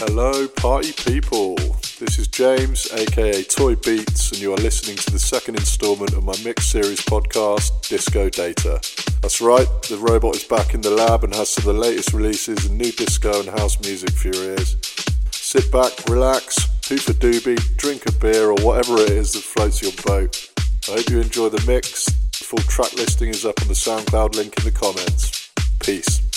Hello, party people. This is James, aka Toy Beats, and you are listening to the second installment of my mix series podcast, Disco Data. That's right, the robot is back in the lab and has some of the latest releases and nu-disco and house music for your ears. Sit back, relax, hoop a doobie, drink a beer, or whatever it is that floats your boat. I hope you enjoy the mix. The full track listing is up on the SoundCloud link in the comments. Peace.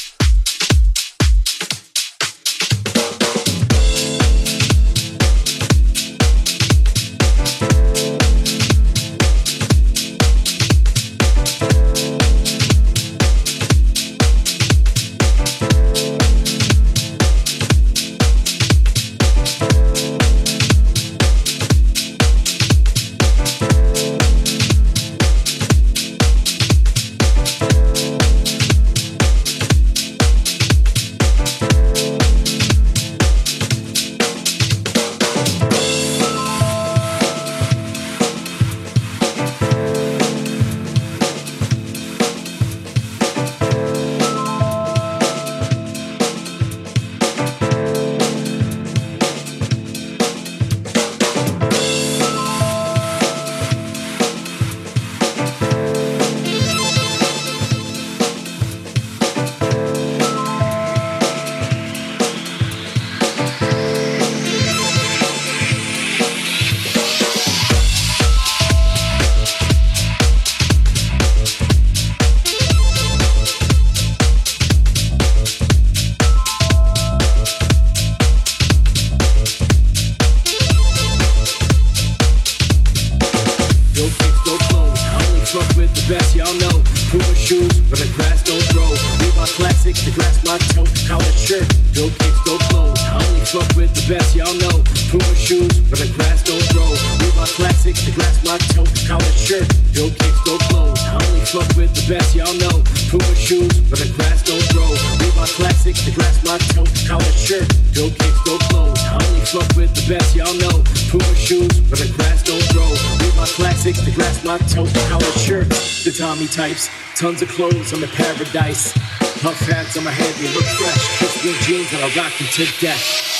Types, tons of clothes, I'm a paradise. Puff hats on my head, they look fresh. Crisp jeans and I rock to death.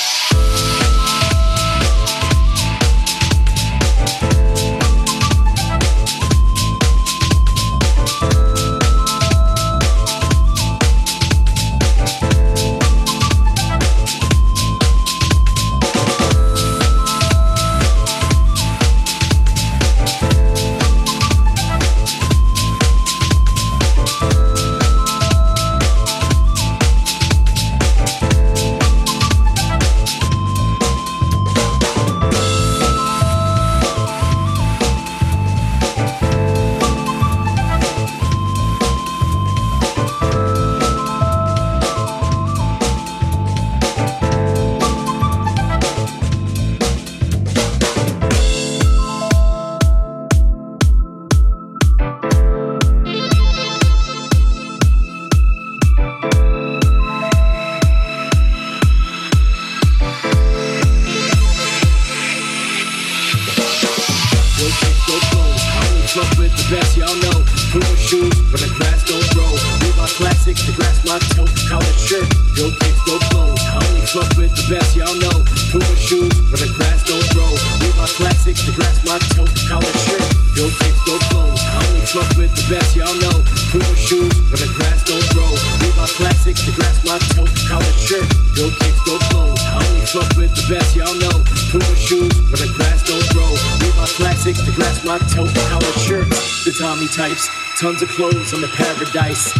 Types, tons of clothes, I'm a paradise.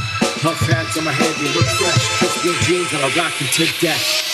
Puff hats on my head, they look fresh. Crisp jeans and I'll rock them to death.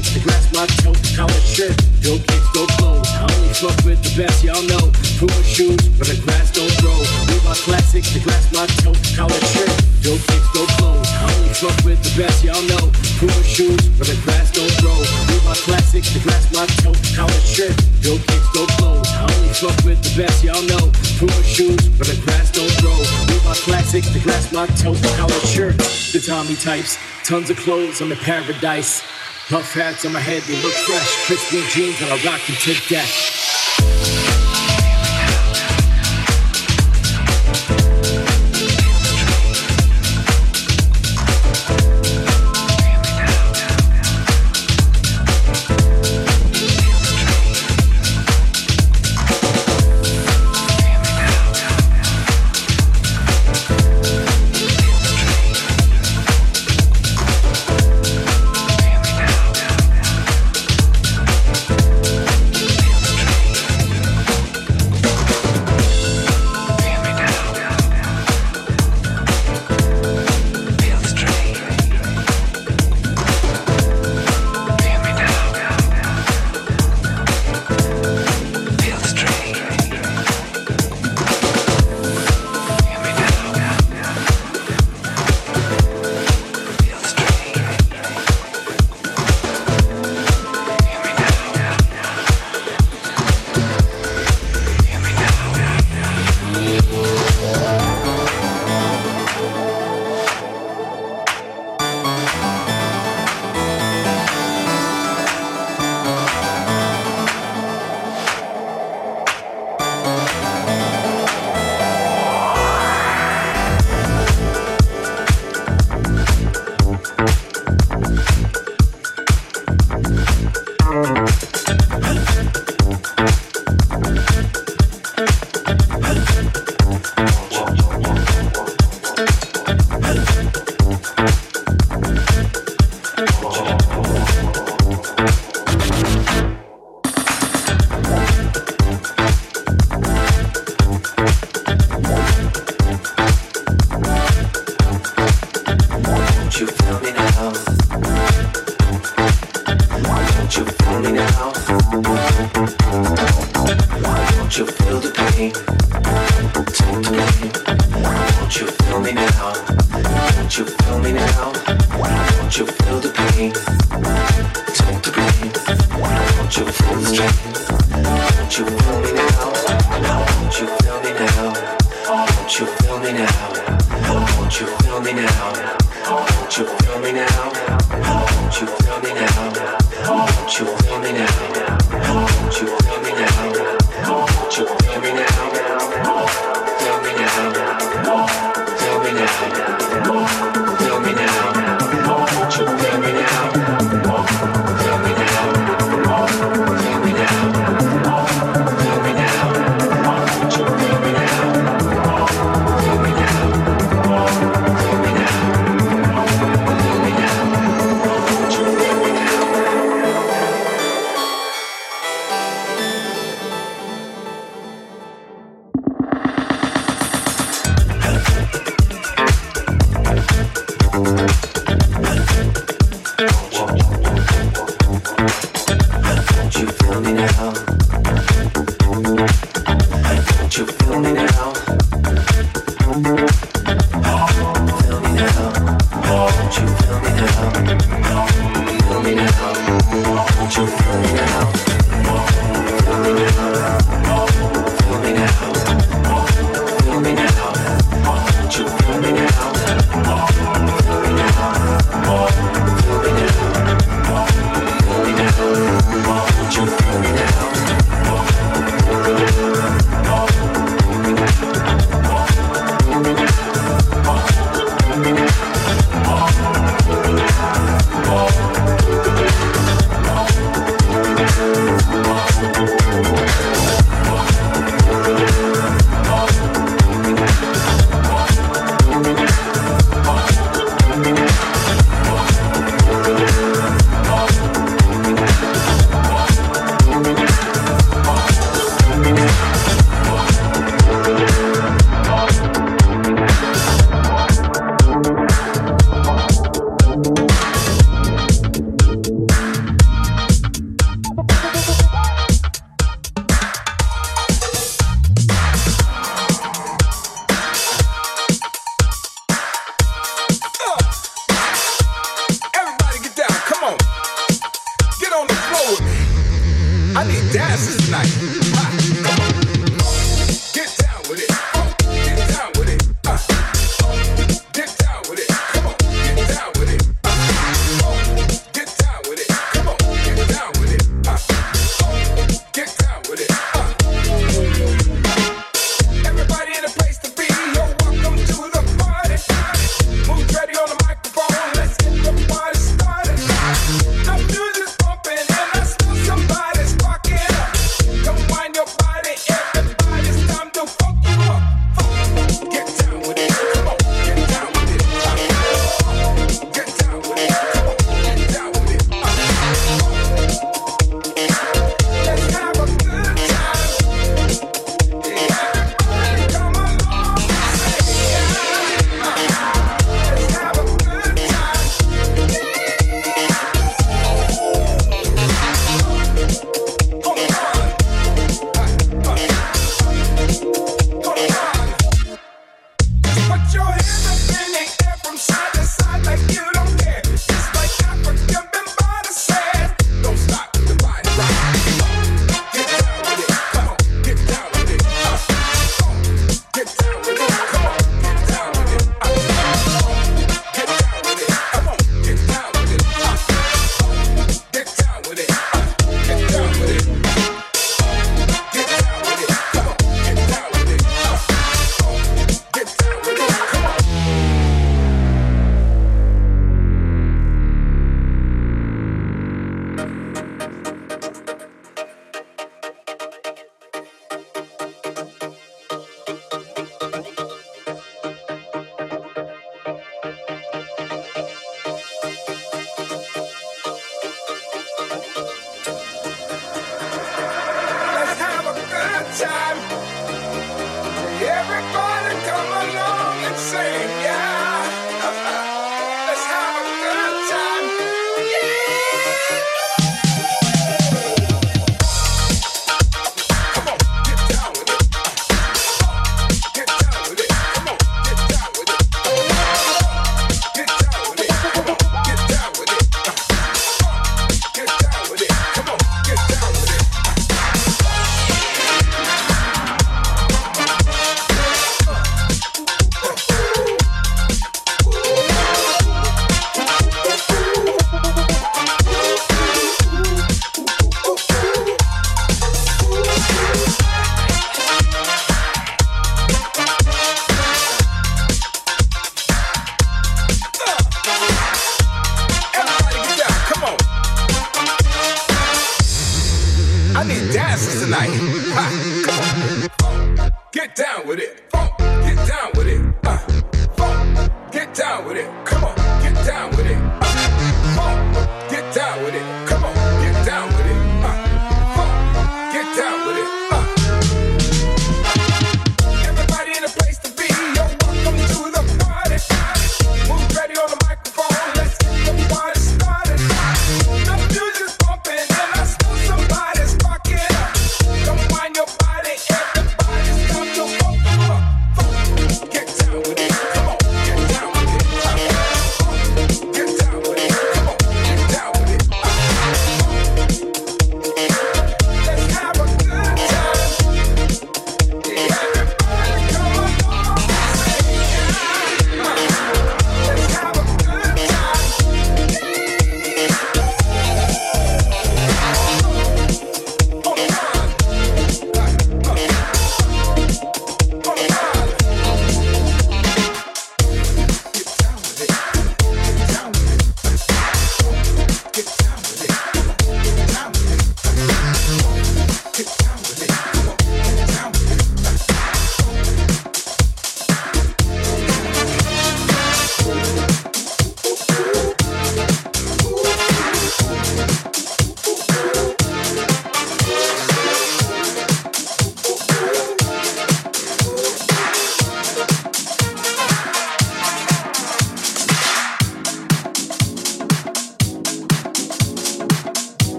Classic, the grass my toe. Collared shirt, go kicks, go clothes. I only fuck with the best, y'all know. Puma shoes, but the grass don't grow. With my classic, the grass my toe. Collared shirt, go kicks, go clothes. I only fuck with the best, y'all know. Puma shoes, but the grass don't grow. my classic, the grass my toe. Collared shirt, go kicks, go clothes. I only fuck with the best, y'all know. Puma shoes, but the grass don't grow. With my classic, the grass my toe. Collared shirt, the Tommy types. Tons of clothes on the paradise. Puff hats on my head, they look fresh. Crispy jeans and I rock to death.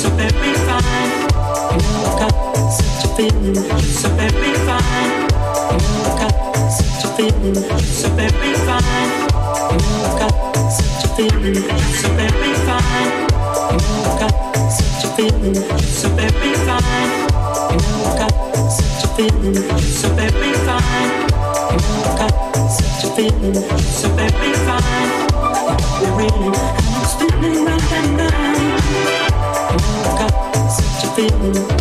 so very fine. You know I've got such a feeling, you're so very fine. You know I've got such a feeling, so very fine. You know I've got such a feeling, so very fine. You know I've got such a feeling, so very fine. You know I've got such a feeling, so very fine. You know I've got such a feeling, so very fine. You're I'm spinning round and round. I've got such a feeling.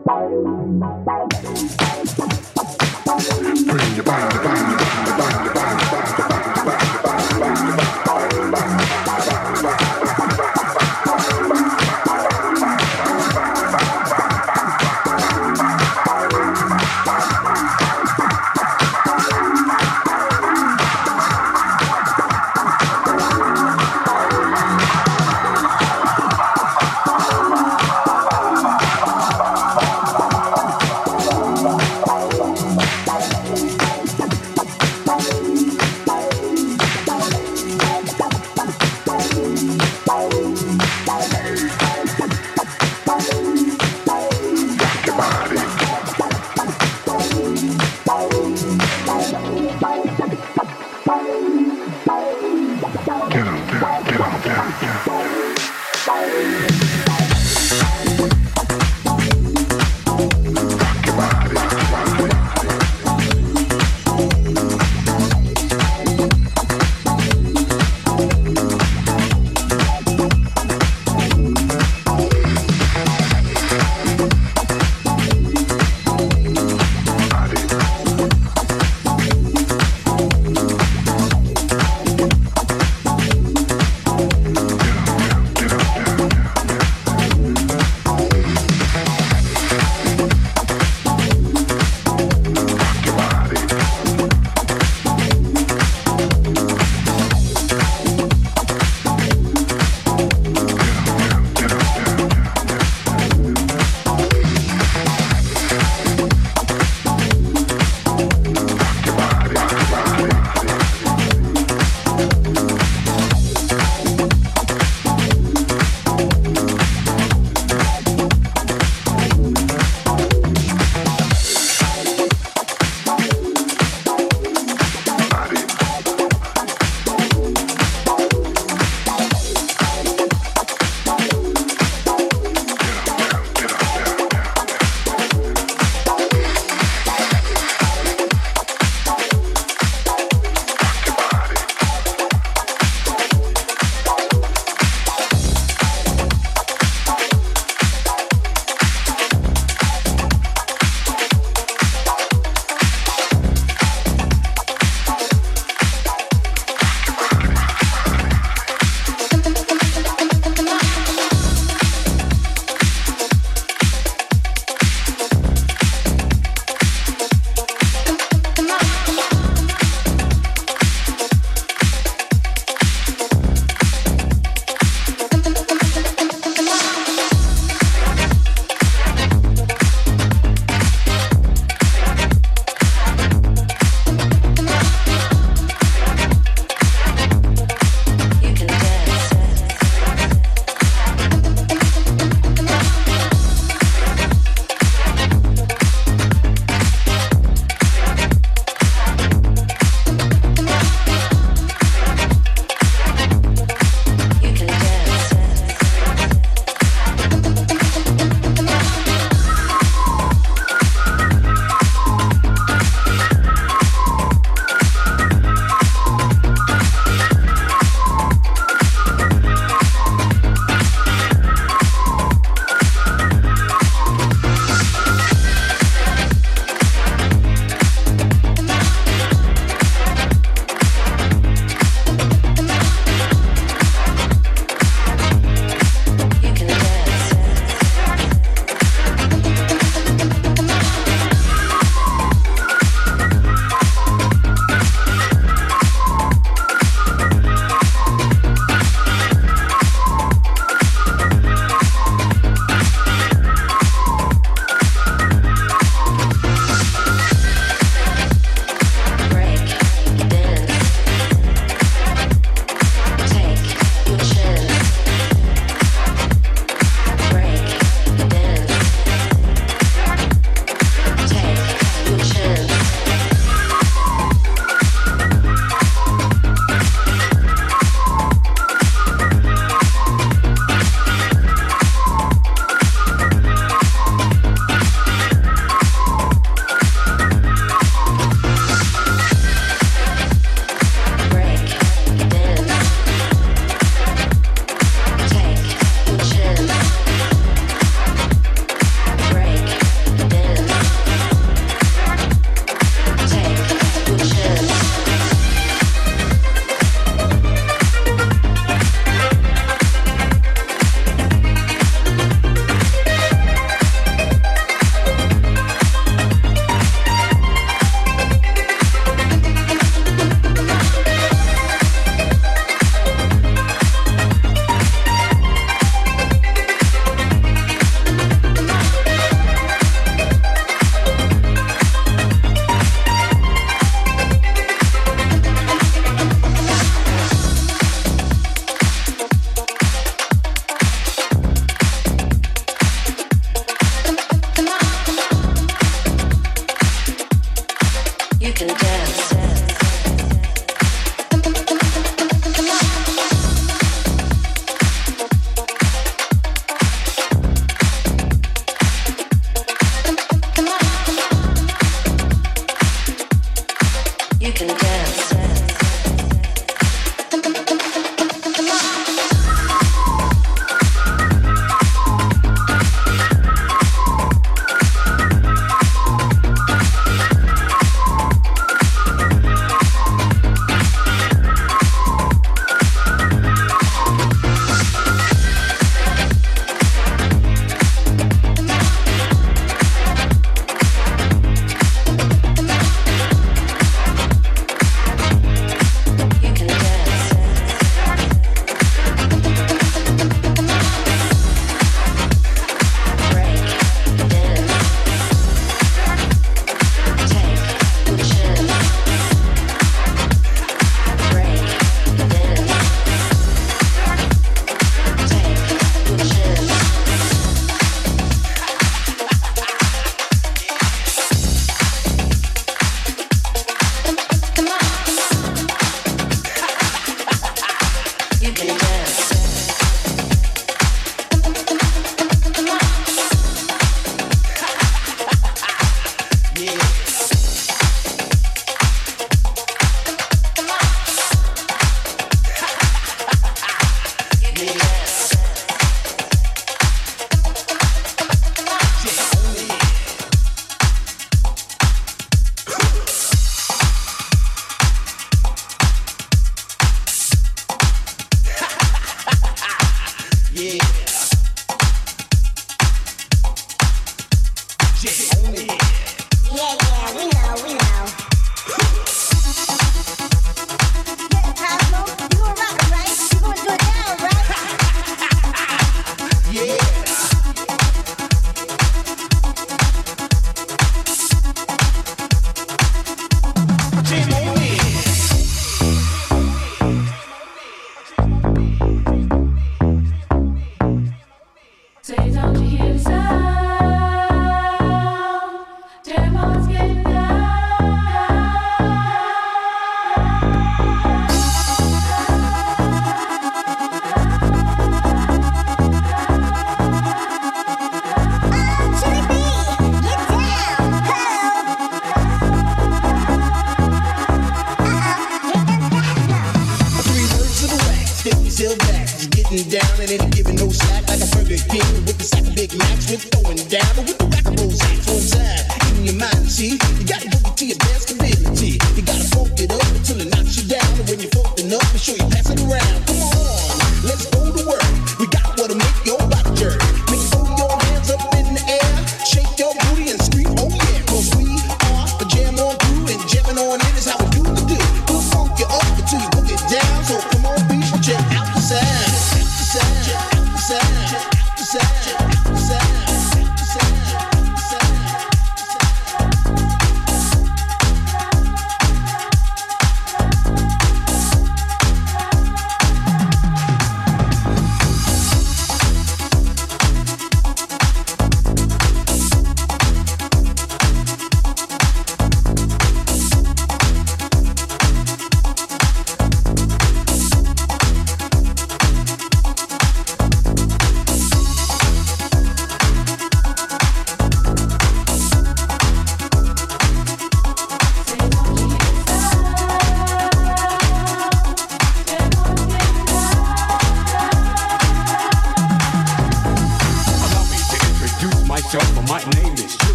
Bye.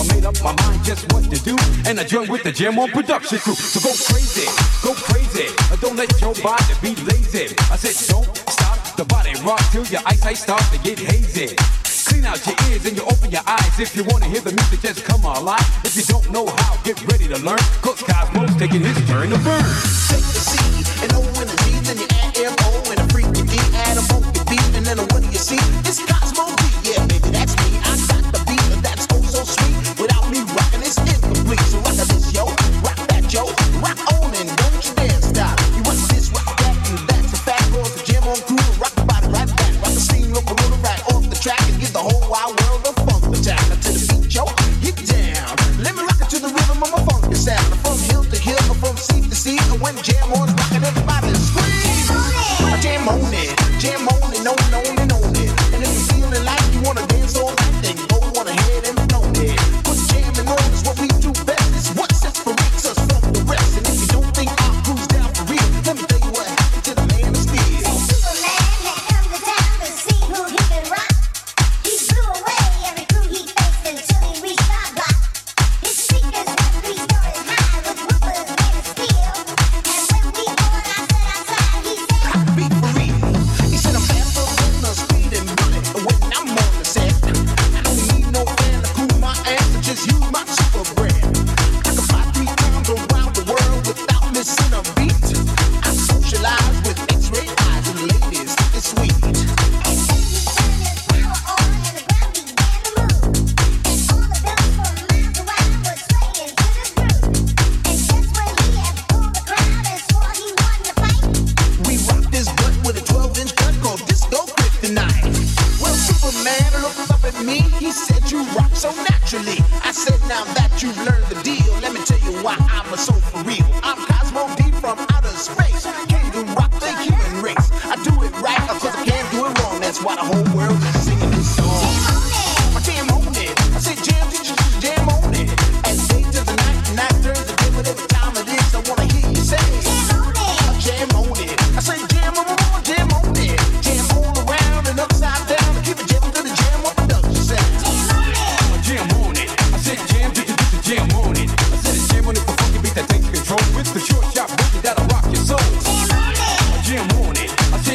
I made up my mind just what to do. And I joined with the Jam on production crew. So go crazy, go crazy. Don't let your body be lazy. I said, don't stop the body rock till your eyesight starts to get hazy. Clean out your ears and you open your eyes. If you wanna hear the music, just come alive. If you don't know how, get ready to learn. Cause Cozmo's taking his turn to burn. Take the seat.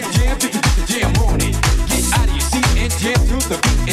Jam to the jam on it. Get out of your seat and jam to the beat.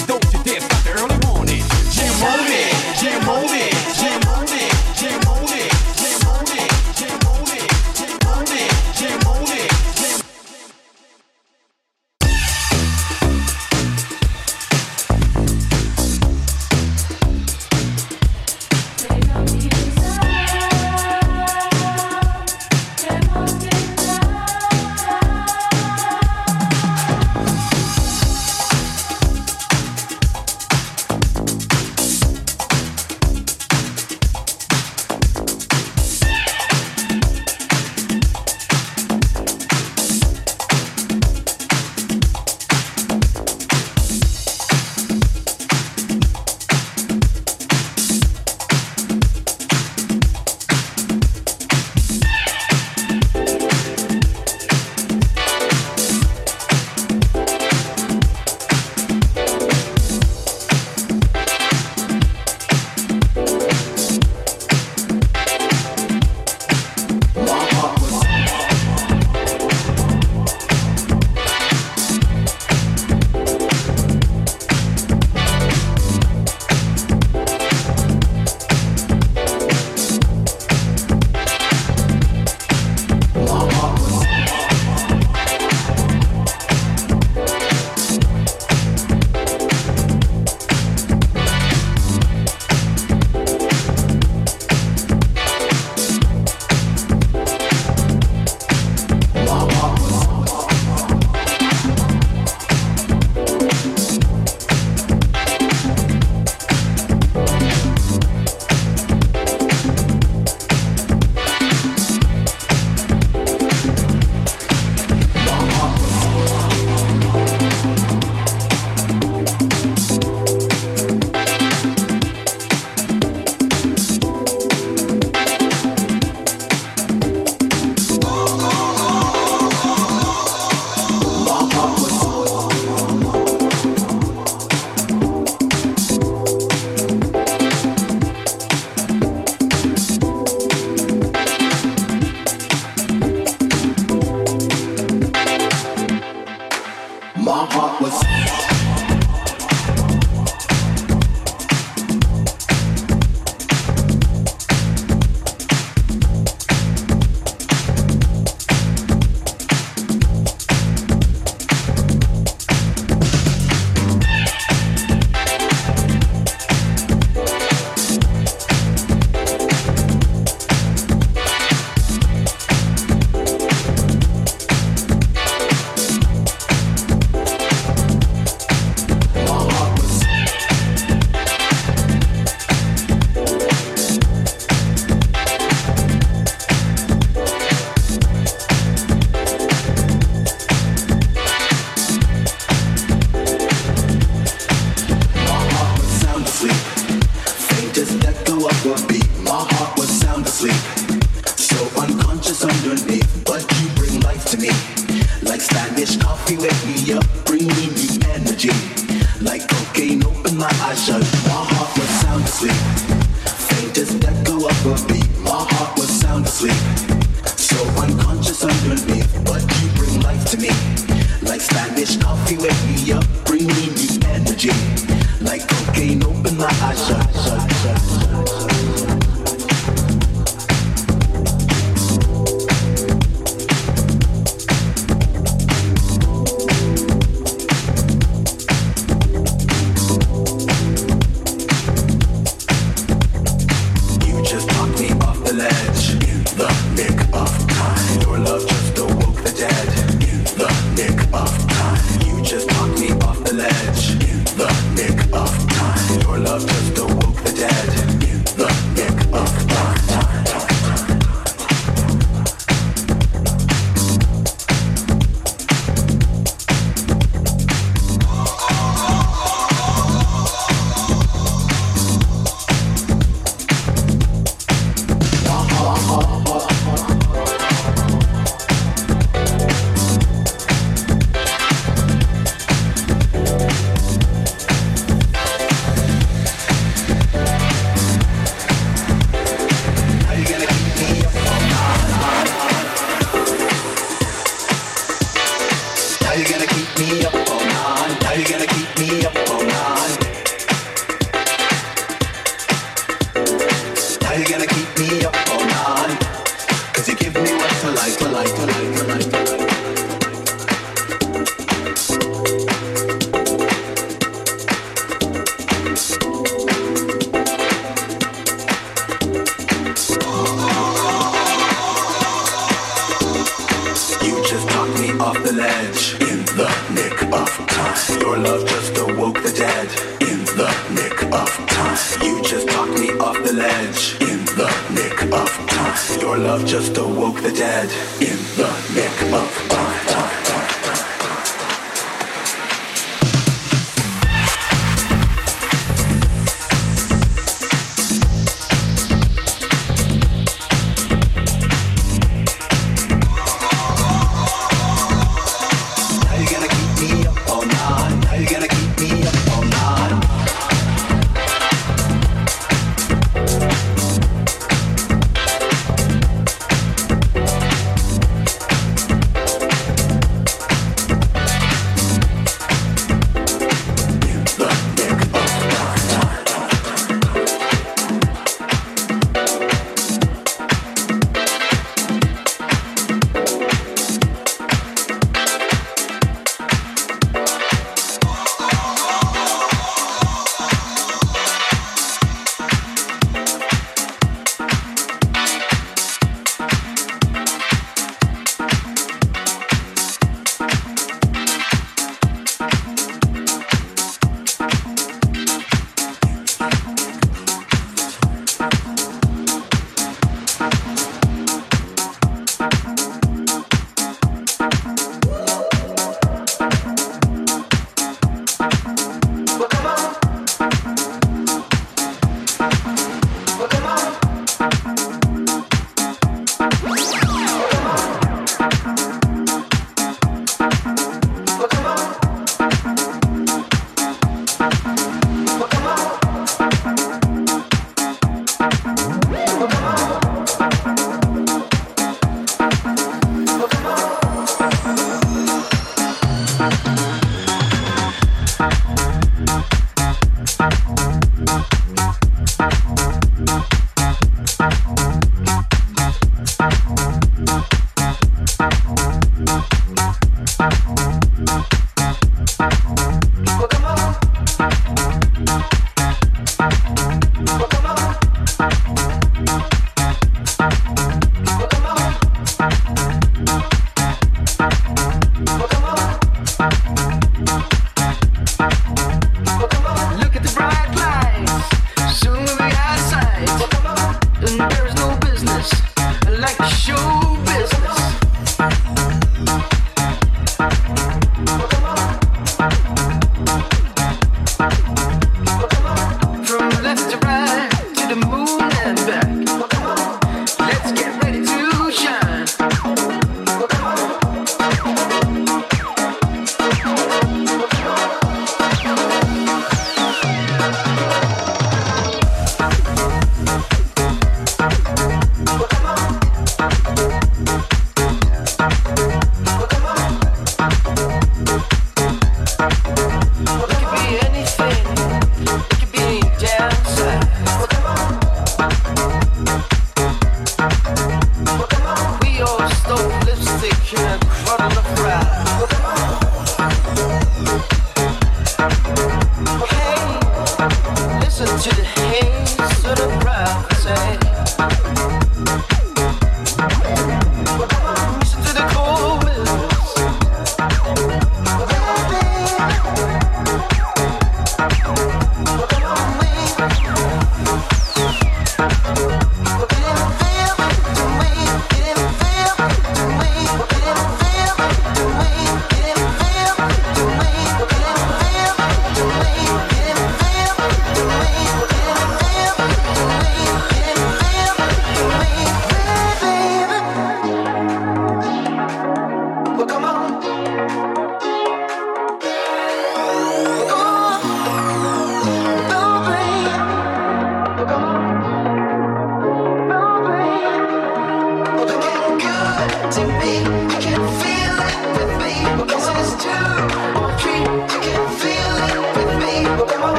Dead